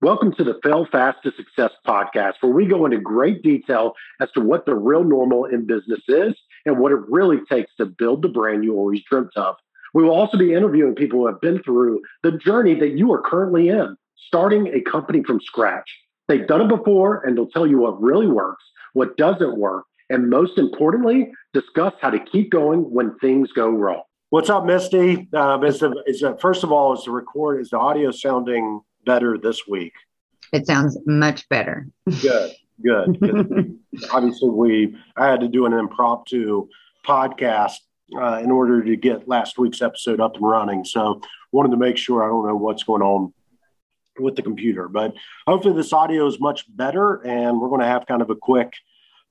Welcome to the Fail Fast to Success podcast, where we go into great detail as to what the real normal in business is and what it really takes to build the brand you always dreamt of. We will also be interviewing people who have been through the journey that you are currently in, starting a company from scratch. They've done it before and they'll tell you what really works, what doesn't work, and most importantly, discuss how to keep going when things go wrong. What's up, Misty? Um, is the, is the, first of all, is the record is the audio sounding better this week? It sounds much better. Good, good. Obviously, we I had to do an impromptu podcast uh, in order to get last week's episode up and running. So wanted to make sure I don't know what's going on with the computer, but hopefully this audio is much better. And we're going to have kind of a quick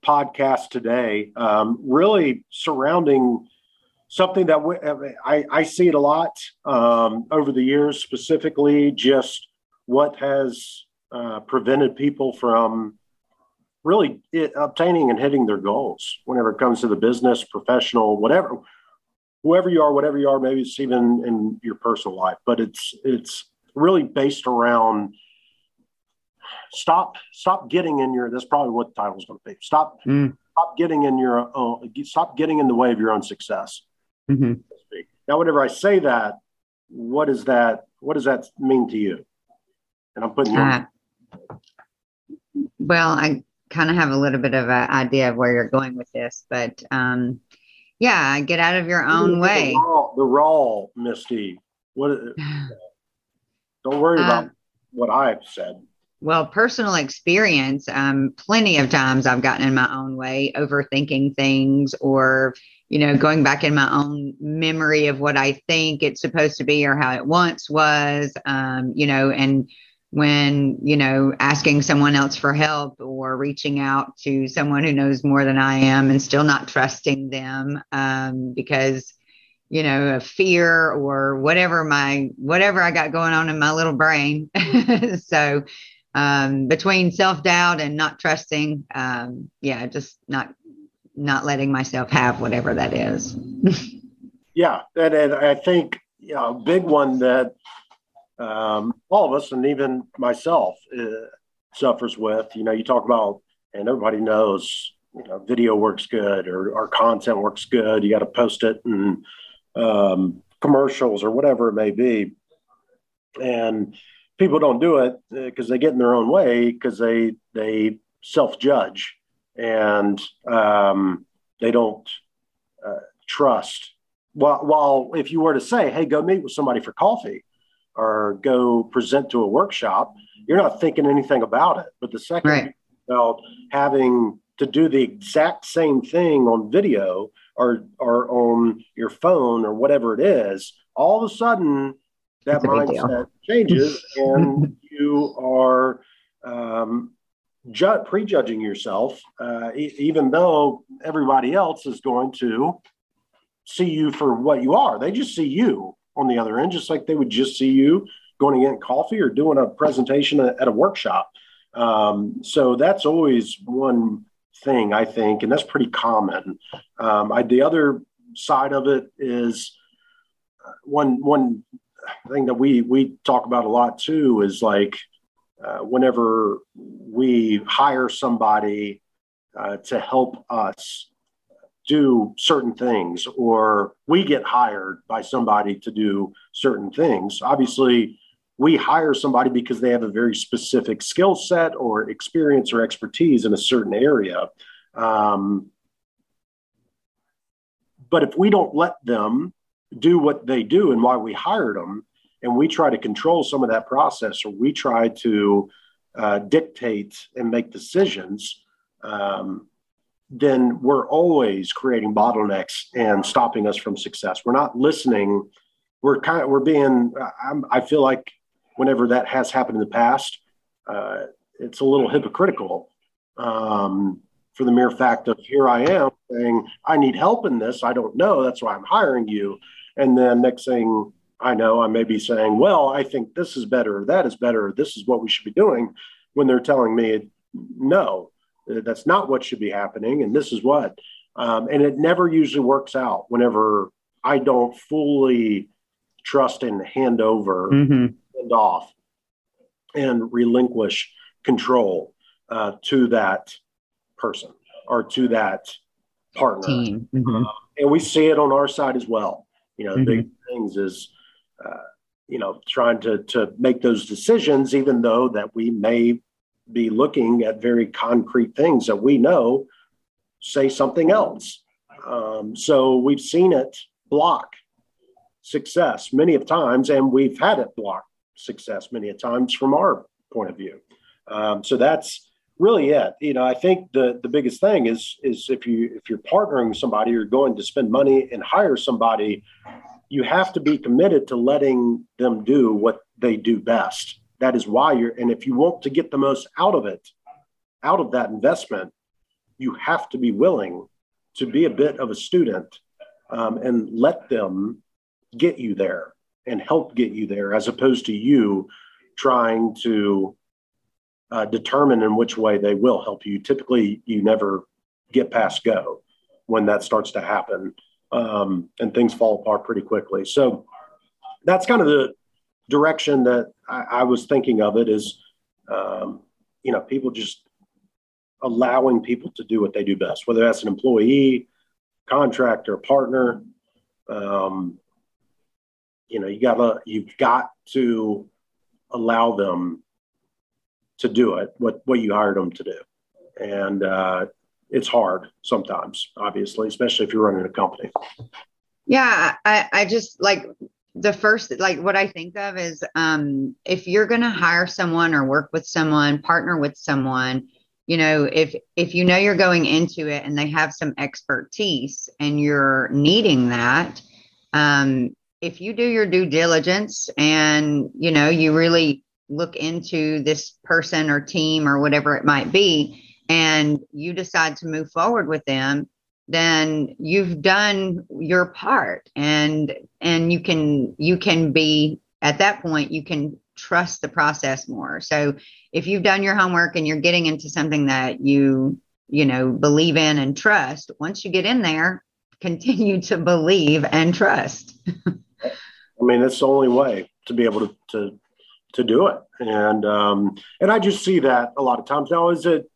podcast today, um, really surrounding something that we, I, I, see it a lot um, over the years, specifically just what has uh, prevented people from really it, obtaining and hitting their goals whenever it comes to the business, professional, whatever, whoever you are, whatever you are. Maybe it's even in your personal life, but it's it's really based around stop stop getting in your. That's probably what the title is going to be. Stop mm. stop getting in your own. Stop getting in the way of your own success. Mm-hmm. Now, whenever I say that, what does that what does that mean to you? And I'm putting you. Uh, well, I kind of have a little bit of an idea of where you're going with this, but um, yeah, get out of your own way. The raw, the raw, Misty. What? Don't worry about um, what I've said. Well, personal experience. Um, plenty of times I've gotten in my own way, overthinking things, or you know, going back in my own memory of what I think it's supposed to be or how it once was. Um, you know, and when you know asking someone else for help or reaching out to someone who knows more than i am and still not trusting them um, because you know of fear or whatever my whatever i got going on in my little brain. So um, between self-doubt and not trusting um, yeah just not not letting myself have whatever that is. Yeah and, and i think you know, a big one that um, all of us, and even myself, uh, suffers with. You know, you talk about, and everybody knows, you know, video works good or our content works good. You got to post it and um, commercials or whatever it may be, and people don't do it because uh, they get in their own way because they they self judge and um, they don't uh, trust. While, while if you were to say, "Hey, go meet with somebody for coffee," or go present to a workshop, you're not thinking anything about it. But the second right. about having to do the exact same thing on video or or on your phone or whatever it is, all of a sudden that mindset changes and you are um, ju- prejudging yourself, uh, e- even though everybody else is going to see you for what you are. They just see you on the other end, just like they would just see you going to get coffee or doing a presentation at a workshop. Um, so that's always one thing I think, and that's pretty common. Um, I, the other side of it is uh, one one thing that we we talk about a lot too is like uh, whenever we hire somebody uh, to help us do certain things or we get hired by somebody to do certain things. Obviously, we hire somebody because they have a very specific skill set or experience or expertise in a certain area. Um, but if we don't let them do what they do and why we hired them, and we try to control some of that process or we try to uh, dictate and make decisions, um, then we're always creating bottlenecks and stopping us from success. We're not listening. We're kind of, we're being, I'm, i feel like whenever that has happened in the past, uh, it's a little hypocritical um, for the mere fact of here I am saying, I need help in this. I don't know. That's why I'm hiring you. And then next thing I know, I may be saying, well, I think this is better, or that is better, this is what we should be doing when they're telling me no that's not what should be happening, and this is what. Um, and it never usually works out whenever I don't fully trust and hand over, mm-hmm. hand off. and relinquish control uh, to that person or to that partner. Mm-hmm. Uh, and we see it on our side as well. You know, mm-hmm. big things is, uh, you know, trying to to make those decisions, even though that we may be looking at very concrete things that we know say something else. Um, so we've seen it block success many of times, and we've had it block success many of times from our point of view. Um, so that's really it. You know, I think the the biggest thing is is if you if you're partnering with somebody, you're going to spend money and hire somebody, you have to be committed to letting them do what they do best. That is why you're and if you want to get the most out of it, out of that investment, you have to be willing to be a bit of a student um, and let them get you there and help get you there as opposed to you trying to uh, determine in which way they will help you. Typically, you never get past go when that starts to happen, um, and things fall apart pretty quickly. So that's kind of the direction that I, I was thinking of it is, um, you know, people just allowing people to do what they do best, whether that's an employee, contractor, partner. Um, you know, you gotta you've got to allow them to do it what what you hired them to do, and uh, it's hard sometimes, obviously, especially if you're running a company. Yeah, I, I just like the first like what I think of is um, if you're going to hire someone or work with someone, partner with someone, you know, if if you know you're going into it and they have some expertise and you're needing that, um, if you do your due diligence and you know you really look into this person or team or whatever it might be and you decide to move forward with them then you've done your part and and you can you can be at that point you can trust the process more so if you've done your homework and you're getting into something that you you know believe in and trust once you get in there continue to believe and trust I mean, that's the only way to be able to to, to do it. And um, and I just see that a lot of times. Now, is it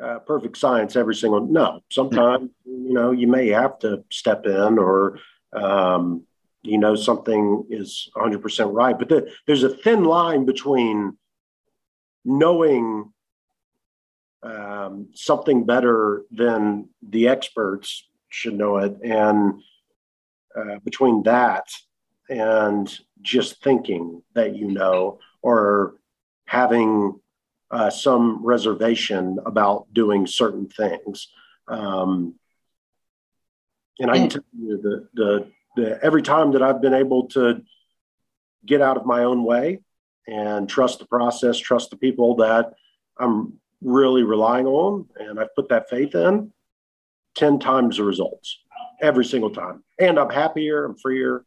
uh, perfect science every single? No. Sometimes you know you may have to step in, or um, you know something is 100 percent right. But the, there's a thin line between knowing um, something better than the experts should know it, and uh, between that and just thinking that you know or having uh, some reservation about doing certain things. Um, and I can tell you the, the, the, every time that I've been able to get out of my own way and trust the process, trust the people that I'm really relying on, and I've put that faith in, 10 times the results every single time. And I'm happier, I'm freer,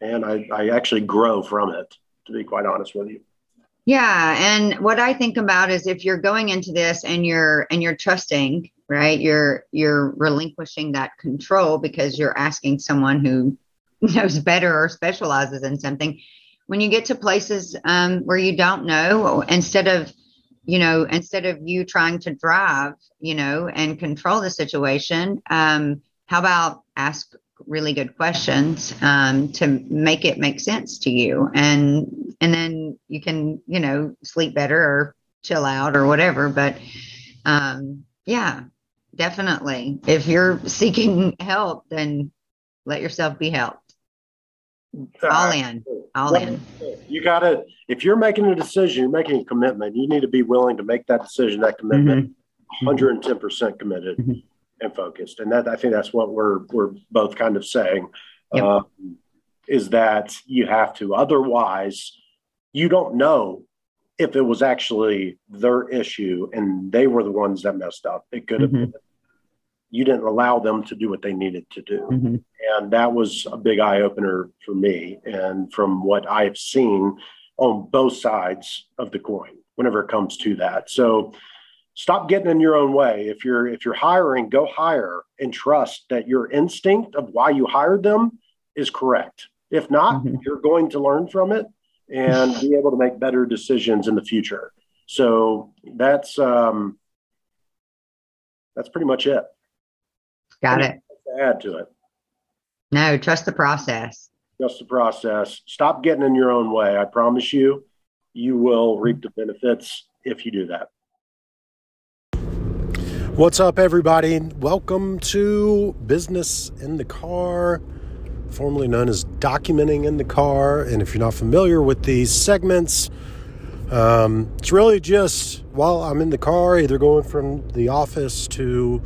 and I, I actually grow from it, to be quite honest with you. Yeah, and what I think about is if you're going into this and you're and you're trusting, right? You're you're relinquishing that control because you're asking someone who knows better or specializes in something. When you get to places um, where you don't know, instead of you know, instead of you trying to drive, you know, and control the situation, um, how about ask really good questions um, to make it make sense to you. And and then you can you know sleep better or chill out or whatever. But um, yeah definitely. If you're seeking help then let yourself be helped. All in. all in. you gotta if you're making a decision you're making a commitment. You need to be willing to make that decision that commitment mm-hmm. 110% committed. Mm-hmm and focused. And that I think that's what we're we're both kind of saying yep. um, is that you have to. Otherwise, you don't know if it was actually their issue and they were the ones that messed up. It could have mm-hmm. been you didn't allow them to do what they needed to do. Mm-hmm. And that was a big eye opener for me. And from what I've seen on both sides of the coin, whenever it comes to that. So stop getting in your own way if you're if you're hiring go hire and trust that your instinct of why you hired them is correct if not mm-hmm. you're going to learn from it and be able to make better decisions in the future. So that's um, that's pretty much it. Got it. add to it. No, trust the process. Trust the process. Stop getting in your own way. I promise you, you will reap the benefits if you do that. What's up, everybody? Welcome to Business in the Car, formerly known as Documenting in the Car. And if you're not familiar with these segments, um, it's really just while I'm in the car, either going from the office to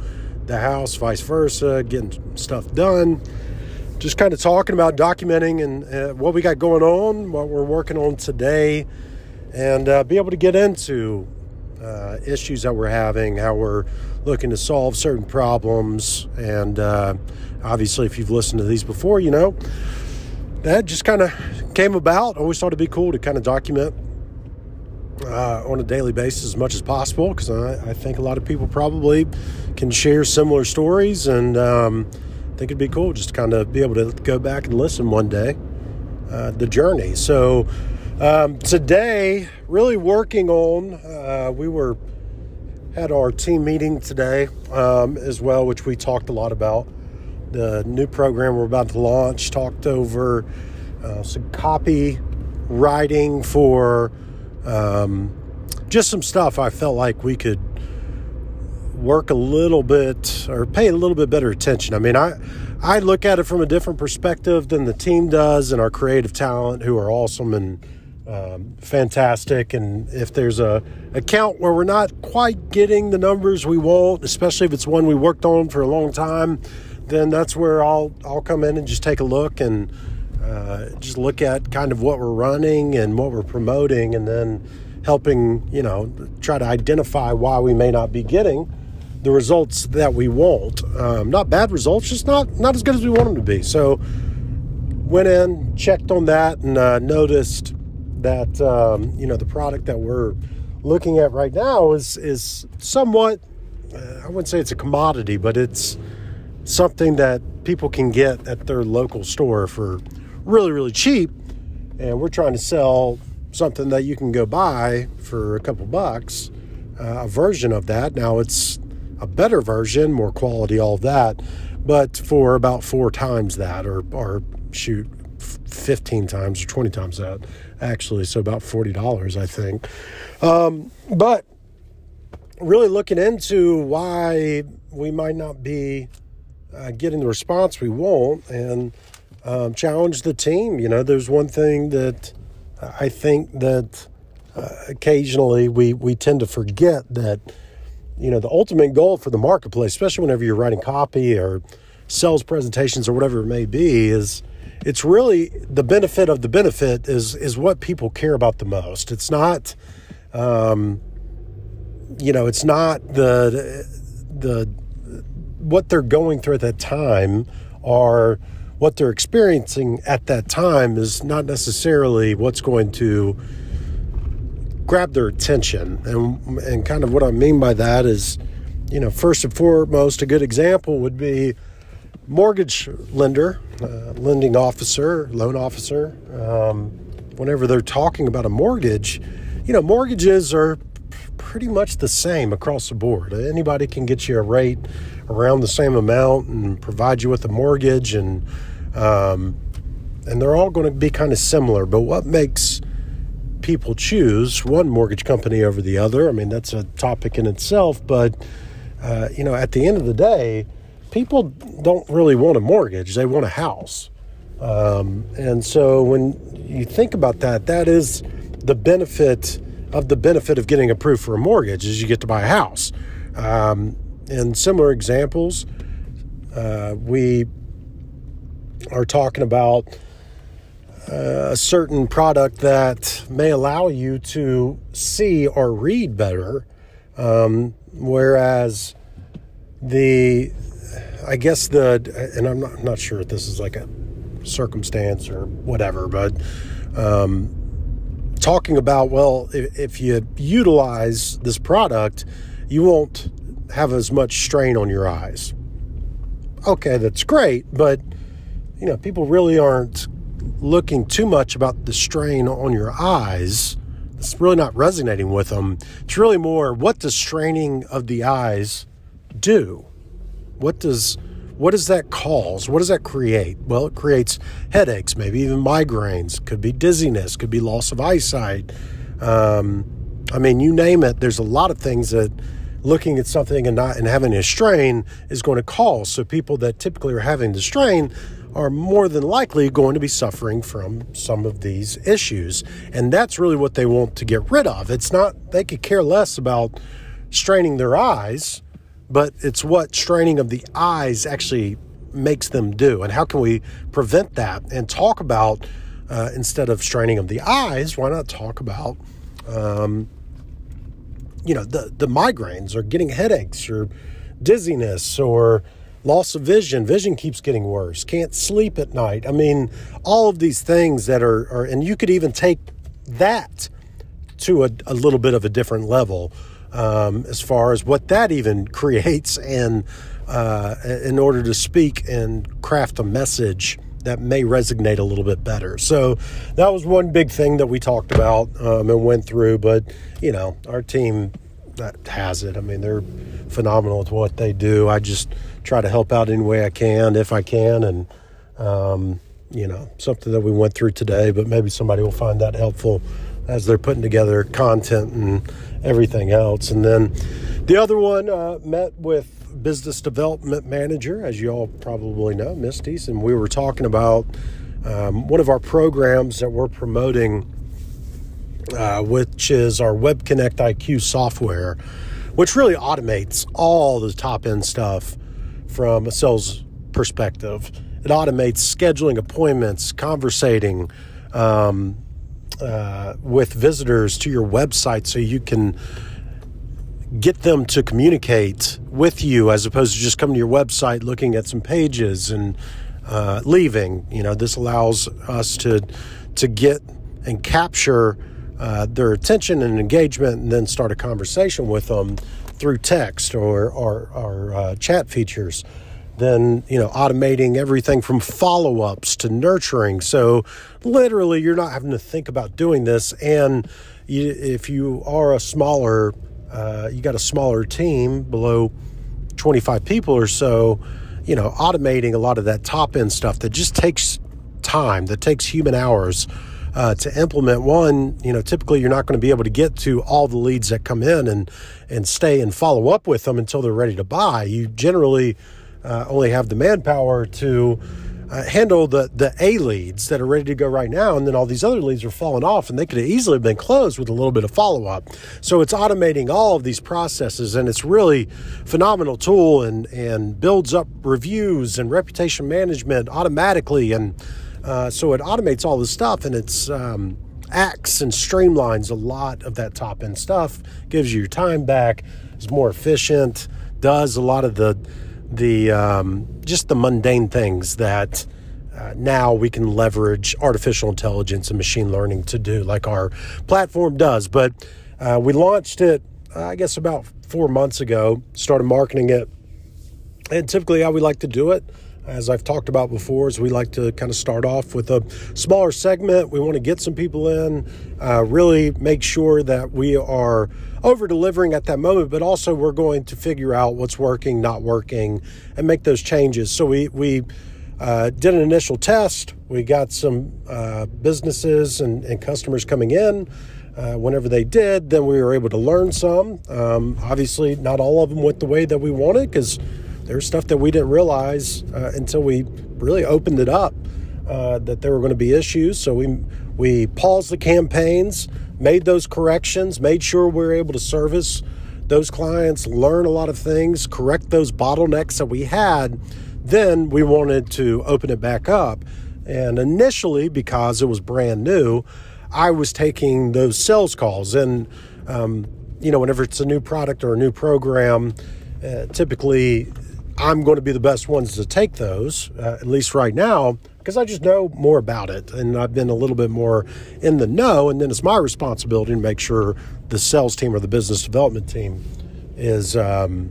the house, vice versa, getting stuff done. Just kind of talking about documenting and uh, what we got going on, what we're working on today, and uh, be able to get into uh, issues that we're having, how we're looking to solve certain problems. And uh, obviously, if you've listened to these before, you know that just kind of came about. Always thought it'd be cool to kind of document uh, on a daily basis as much as possible because I, I, think a lot of people probably can share similar stories. And um, I think it'd be cool just to kind of be able to go back and listen one day, uh, the journey. So, um, today, really working on, uh, we were had our team meeting today um, as well, which we talked a lot about. The new program we're about to launch, talked over uh, some copy writing for um, just some stuff I felt like we could work a little bit or pay a little bit better attention. I mean, I I look at it from a different perspective than the team does and our creative talent who are awesome and um, fantastic. And if there's a account where we're not quite getting the numbers we want, especially if it's one we worked on for a long time, then that's where I'll I'll come in and just take a look and uh, just look at kind of what we're running and what we're promoting, and then helping you know try to identify why we may not be getting the results that we want. Um, not bad results, just not not as good as we want them to be. So went in, checked on that, and uh, noticed that um, you know the product that we're looking at right now is is somewhat uh, I wouldn't say it's a commodity, but it's something that people can get at their local store for really really cheap, and we're trying to sell something that you can go buy for a couple bucks, uh, a version of that. Now it's a better version, more quality, all of that, but for about four times that, or or shoot, 15 times or 20 times that actually so about $40 i think. Um, but really looking into why we might not be uh, getting the response we want and um, challenge the team. You know there's one thing that i think that uh, occasionally we we tend to forget that you know the ultimate goal for the marketplace especially whenever you're writing copy or sales presentations or whatever it may be is it's really the benefit of the benefit is is what people care about the most. It's not, um, you know, it's not the the what they're going through at that time or what they're experiencing at that time is not necessarily what's going to grab their attention. And and kind of what I mean by that is, you know, first and foremost, a good example would be mortgage lender, uh, lending officer, loan officer, um, whenever they're talking about a mortgage, you know, mortgages are pretty much the same across the board. Anybody can get you a rate around the same amount and provide you with a mortgage, and um, and they're all going to be kind of similar. But what makes people choose one mortgage company over the other? I mean, that's a topic in itself. But uh, you know, at the end of the day people don't really want a mortgage, they want a house. Um, and so when you think about that, that is the benefit of the benefit of getting approved for a mortgage is you get to buy a house. Um, and similar examples, uh, we are talking about uh, a certain product that may allow you to see or read better, um, whereas the I guess the, and I'm not, not sure if this is like a circumstance or whatever, but um, talking about, well, if, if you utilize this product, you won't have as much strain on your eyes. Okay, that's great, but you know, people really aren't looking too much about the strain on your eyes. It's really not resonating with them. It's really more what does straining of the eyes do? What does what does that cause? What does that create? Well, it creates headaches, maybe even migraines. Could be dizziness. Could be loss of eyesight. Um, I mean, you name it. There's a lot of things that looking at something and not and having a strain is going to cause. So people that typically are having the strain are more than likely going to be suffering from some of these issues. And that's really what they want to get rid of. It's not, they could care less about straining their eyes, but it's what straining of the eyes actually makes them do. And how can we prevent that? And talk about, uh, instead of straining of the eyes, why not talk about, um, you know, the, the migraines or getting headaches or dizziness or loss of vision. Vision keeps getting worse. Can't sleep at night. I mean all of these things that are, are and you could even take that to a, a little bit of a different level um, as far as what that even creates and uh, in order to speak and craft a message that may resonate a little bit better. So that was one big thing that we talked about um, and went through. But you know, our team that has it. I mean, they're phenomenal at what they do. I just try to help out any way I can, if I can, and um, you know, something that we went through today. But maybe somebody will find that helpful as they're putting together content and everything else. And then the other one uh, met with business development manager, as you all probably know, Misty's, and we were talking about um, one of our programs that we're promoting uh, which is our Web Connect IQ software, which really automates all the top end stuff from a sales perspective. It automates scheduling appointments, conversating um, uh, with visitors to your website so you can get them to communicate with you as opposed to just coming to your website, looking at some pages and uh, leaving. You know, this allows us to to get and capture uh, their attention and engagement and then start a conversation with them through text or, or, or uh, chat features then you know automating everything from follow-ups to nurturing. So literally you're not having to think about doing this. And you, if you are a smaller uh, you got a smaller team below 25 people or so you know automating a lot of that top end stuff that just takes time that takes human hours uh, to implement. One, you know, typically you're not going to be able to get to all the leads that come in and and stay and follow up with them until they're ready to buy. You generally uh, only have the manpower to uh, handle the the A leads that are ready to go right now, and then all these other leads are falling off, and they could have easily been closed with a little bit of follow up. So it's automating all of these processes, and it's really phenomenal tool, and and builds up reviews and reputation management automatically, and uh, so it automates all this stuff and it's um, acts and streamlines a lot of that top end stuff, gives you your time back, is more efficient, does a lot of the the um, just the mundane things that uh, now we can leverage artificial intelligence and machine learning to do, like our platform does. But uh, we launched it, I guess, about four months ago. Started marketing it, and typically how we like to do it as I've talked about before, is we like to kind of start off with a smaller segment. We want to get some people in, uh, really make sure that we are over delivering at that moment, but also we're going to figure out what's working, not working, and make those changes. So we we uh, did an initial test. We got some uh, businesses and, and, customers coming in. Uh, whenever they did, then we were able to learn some. Um, obviously, not all of them went the way that we wanted because there's stuff that we didn't realize uh, until we really opened it up uh, that there were going to be issues. So we we paused the campaigns, made those corrections, made sure we were able to service those clients, learn a lot of things, correct those bottlenecks that we had. Then we wanted to open it back up. And initially, because it was brand new, I was taking those sales calls. And, um, you know, whenever it's a new product or a new program, uh, typically I'm going to be the best ones to take those, uh, at least right now, because I just know more about it and I've been a little bit more in the know. And then it's my responsibility to make sure the sales team or the business development team is um,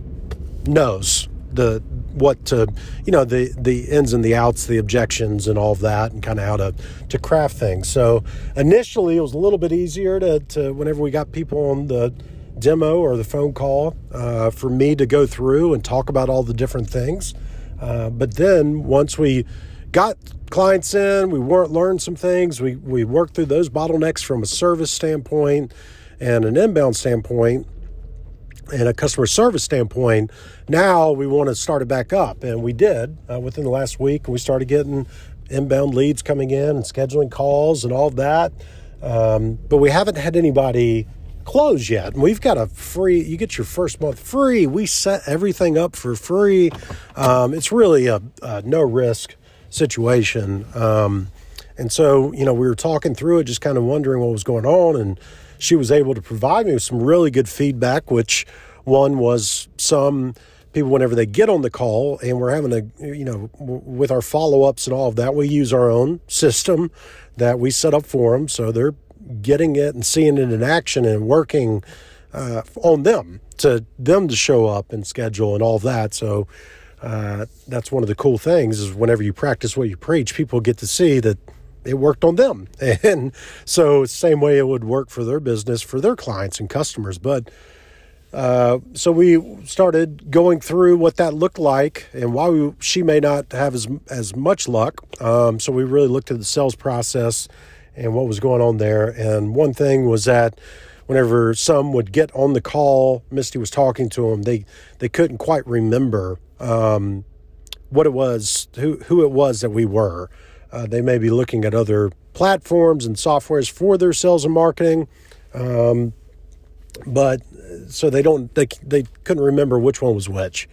knows the what to you know the the ins and the outs, the objections, and all of that, and kind of how to to craft things. So initially, it was a little bit easier to to whenever we got people on the demo or the phone call uh, for me to go through and talk about all the different things. Uh, but then once we got clients in, we weren't learned some things. We we worked through those bottlenecks from a service standpoint and an inbound standpoint and a customer service standpoint, now we want to start it back up. And we did uh, within the last week. We started getting inbound leads coming in and scheduling calls and all that. Um, but we haven't had anybody close yet. And we've got a free, you get your first month free. We set everything up for free. Um, it's really a, a, no risk situation. Um, and so, you know, we were talking through it, just kind of wondering what was going on. And she was able to provide me with some really good feedback, which one was some people whenever they get on the call and we're having a you know with our follow-ups and all of that we use our own system that we set up for them so they're getting it and seeing it in action and working uh, on them to them to show up and schedule and all that so uh, that's one of the cool things is whenever you practice what you preach people get to see that it worked on them. And so, same way it would work for their business, for their clients and customers. But uh, so we started going through what that looked like and why we, she may not have as, as much luck. Um, so we really looked at the sales process and what was going on there. And one thing was that whenever some would get on the call, Misty was talking to them, they, they couldn't quite remember um, what it was, who, who it was that we were. Uh, they may be looking at other platforms and softwares for their sales and marketing, um, but so they don't they they couldn't remember which one was which.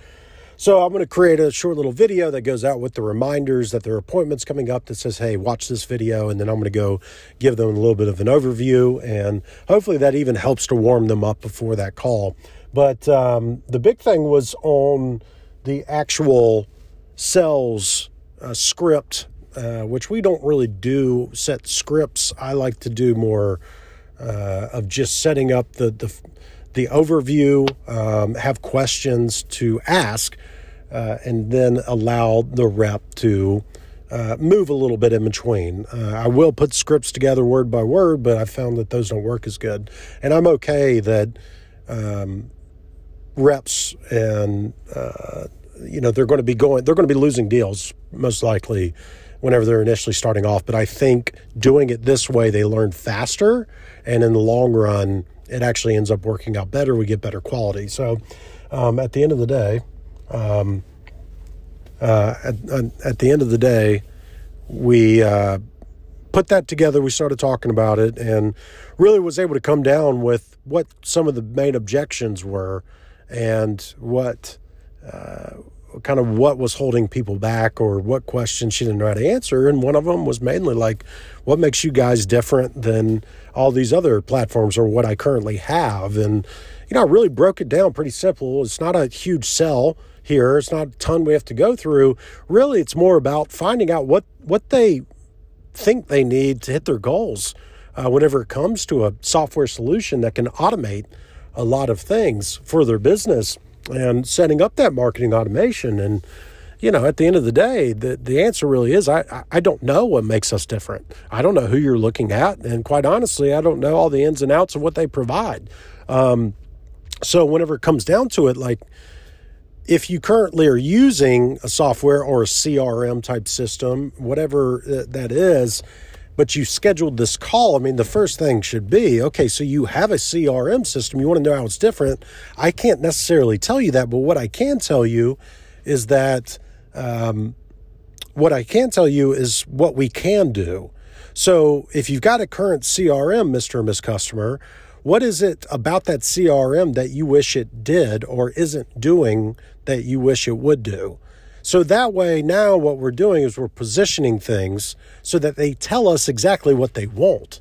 So I'm going to create a short little video that goes out with the reminders that there are appointments coming up that says, "Hey, watch this video," and then I'm going to go give them a little bit of an overview, and hopefully that even helps to warm them up before that call. But um, the big thing was on the actual sales uh, script uh, which we don't really do set scripts. I like to do more uh, of just setting up the the, the overview, um, have questions to ask, uh, and then allow the rep to. Uh, move a little bit in between. Uh, I will put scripts together word by word, but I found that those don't work as good. And I'm okay that um, reps and you know they're going to be going they're going to be losing deals most likely whenever they're initially starting off. But I think doing it this way, they learn faster. And in the long run, it actually ends up working out better. We get better quality. So um, at the end of the day, um, uh, at, at, the end of the day, we uh, put that together. We started talking about it and really was able to come down with what some of the main objections were and what. Uh, kind of what was holding people back or what questions she didn't know how to answer. And one of them was mainly like, what makes you guys different than all these other platforms or what I currently have? And, you know, I really broke it down pretty simple. It's not a huge sell here. It's not a ton we have to go through. Really, it's more about finding out what, what they think they need to hit their goals uh, whenever it comes to a software solution that can automate a lot of things for their business and setting up that marketing automation. And, you know, at the end of the day, the, the answer really is I, I don't know what makes us different. I don't know who you're looking at. And quite honestly, I don't know all the ins and outs of what they provide. Um, so whenever it comes down to it, like, if you currently are using a software or a CRM type system, whatever that is, but you scheduled this call, I mean, the first thing should be okay, so you have a CRM system. You want to know how it's different. I can't necessarily tell you that, but what I can tell you is that um, what I can tell you is what we can do. So if you've got a current CRM, Mr. and Miss Customer, what is it about that CRM that you wish it did or isn't doing that you wish it would do? So that way, now what we're doing is we're positioning things so that they tell us exactly what they want.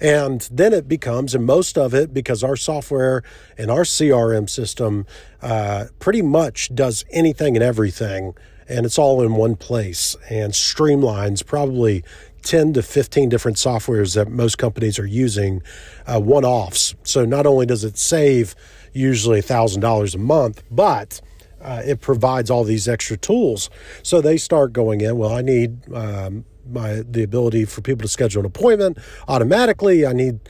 And then it becomes, and most of it, because our software and our CRM system uh, pretty much does anything and everything, and it's all in one place and streamlines probably 10 to 15 different softwares that most companies are using uh, one offs. So not only does it save usually $1,000 a month, but uh, it provides all these extra tools. So they start going in. Well, I need um, my the ability for people to schedule an appointment automatically. I need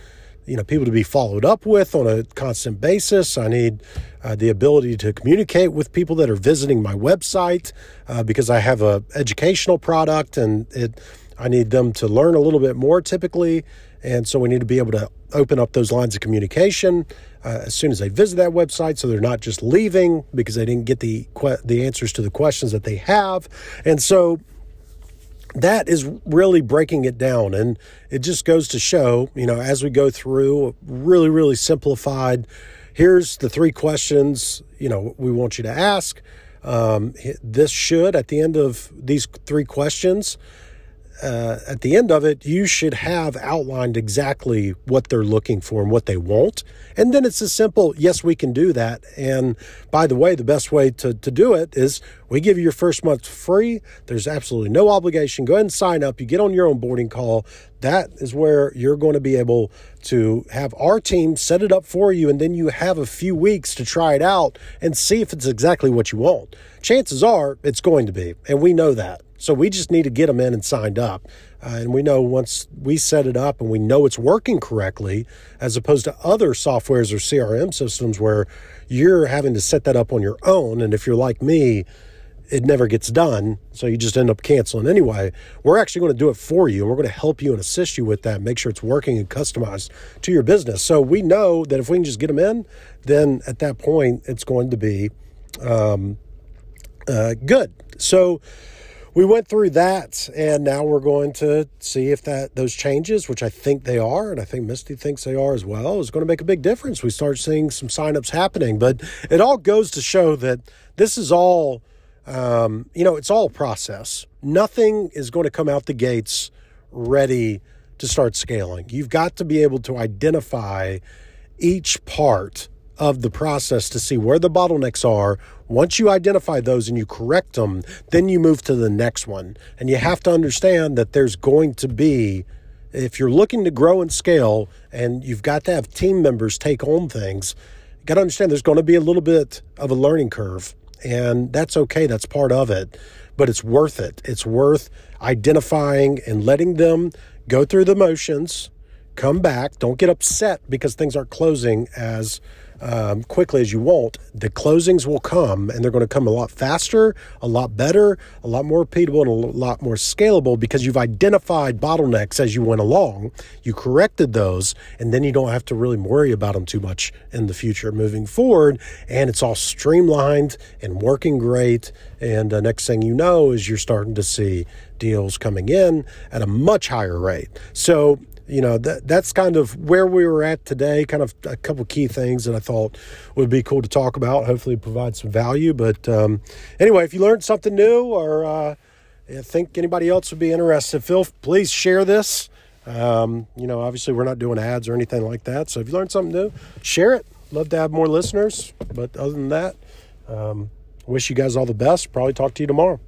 you know people to be followed up with on a constant basis. I need uh, the ability to communicate with people that are visiting my website uh, because I have a educational product and it. I need them to learn a little bit more typically, and so we need to be able to open up those lines of communication uh, as soon as they visit that website, so they're not just leaving because they didn't get the the answers to the questions that they have, and so that is really breaking it down. And it just goes to show, you know, as we go through, really, really simplified. Here's the three questions, you know, we want you to ask. Um, this should, at the end of these three questions, uh, at the end of it, you should have outlined exactly what they're looking for and what they want. And then it's a simple, yes, we can do that. And by the way, the best way to, to do it is we give you your first month free. There's absolutely no obligation. Go ahead and sign up. You get on your own boarding call. That is where you're going to be able to have our team set it up for you. And then you have a few weeks to try it out and see if it's exactly what you want. Chances are it's going to be. And we know that. So we just need to get them in and signed up. Uh, and we know once we set it up and we know it's working correctly, as opposed to other softwares or CRM systems where you're having to set that up on your own. And if you're like me, it never gets done. So you just end up canceling anyway. We're actually going to do it for you we're going to help you and assist you with that, make sure it's working and customized to your business. So we know that if we can just get them in, then at that point, it's going to be um, uh, good. So, we went through that and now we're going to see if that those changes which i think they are and i think misty thinks they are as well is going to make a big difference we start seeing some signups happening but it all goes to show that this is all um, you know it's all process nothing is going to come out the gates ready to start scaling you've got to be able to identify each part of the process to see where the bottlenecks are. Once you identify those and you correct them, then you move to the next one. And you have to understand that there's going to be, if you're looking to grow and scale and you've got to have team members take on things, you got to understand there's going to be a little bit of a learning curve. And that's okay, that's part of it. But it's worth it. It's worth identifying and letting them go through the motions, come back. Don't get upset because things aren't closing as um, quickly as you want, the closings will come and they're going to come a lot faster, a lot better, a lot more repeatable, and a lot more scalable because you've identified bottlenecks as you went along. You corrected those, and then you don't have to really worry about them too much in the future moving forward. And it's all streamlined and working great. And the next thing you know is you're starting to see deals coming in at a much higher rate. So you know that that's kind of where we were at today kind of a couple key things that i thought would be cool to talk about hopefully provide some value but um, anyway if you learned something new or uh, think anybody else would be interested phil please share this. Um, you know obviously we're not doing ads or anything like that so if you learned something new share it. Love to have more listeners but other than that um, wish you guys all the best. Probably talk to you tomorrow